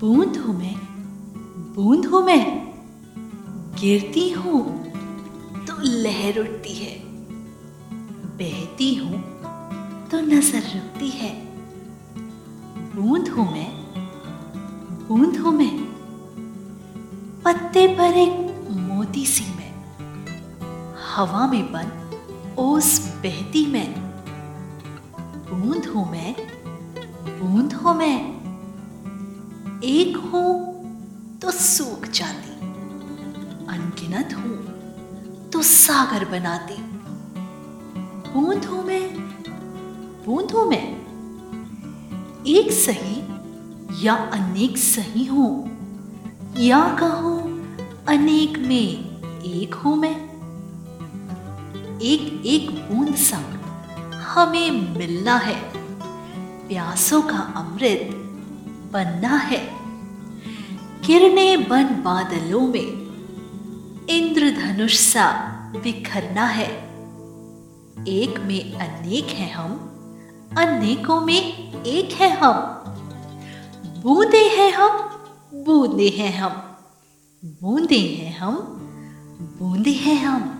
बूंद हूँ मैं, बूंद हूँ मैं, गिरती हूँ तो लहर उठती है, बहती हूँ तो नज़र रुकती है, बूंद हूँ मैं, बूंद हूँ मैं, पत्ते पर एक मोती सी मैं, हवा में बन ओस बहती मैं, बूंद हूँ मैं, बूंद हूँ मैं। एक हो तो सूख जाती, अनगिनत हूँ तो सागर बनाती। बूंद हूँ मैं, बूंद हूँ मैं, एक सही या अनेक सही हूँ, या कहो अनेक में एक हूँ मैं। एक एक बूंद संग हमें मिलना है, प्यासों का अमृत बनना है। किरणें बन बादलों में। इंद्रधनुष सा बिखरना है। एक में अनेक है हम, अनेकों में एक है हम। बूंदे हैं हम, बूंदे हैं हम। बूंदे हैं हम, बूंदे हैं हम।